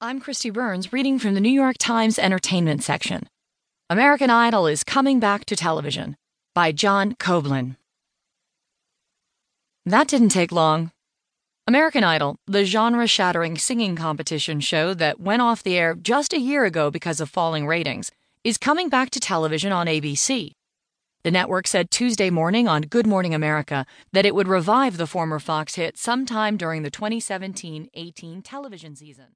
I'm Kristi Burns reading from the New York Times Entertainment section. American Idol is coming back to television by John Koblin. That didn't take long. American Idol, the genre shattering singing competition show that went off the air just a year ago because of falling ratings, is coming back to television on ABC. The network said Tuesday morning on Good Morning America that it would revive the former Fox hit sometime during the 2017 18 television season.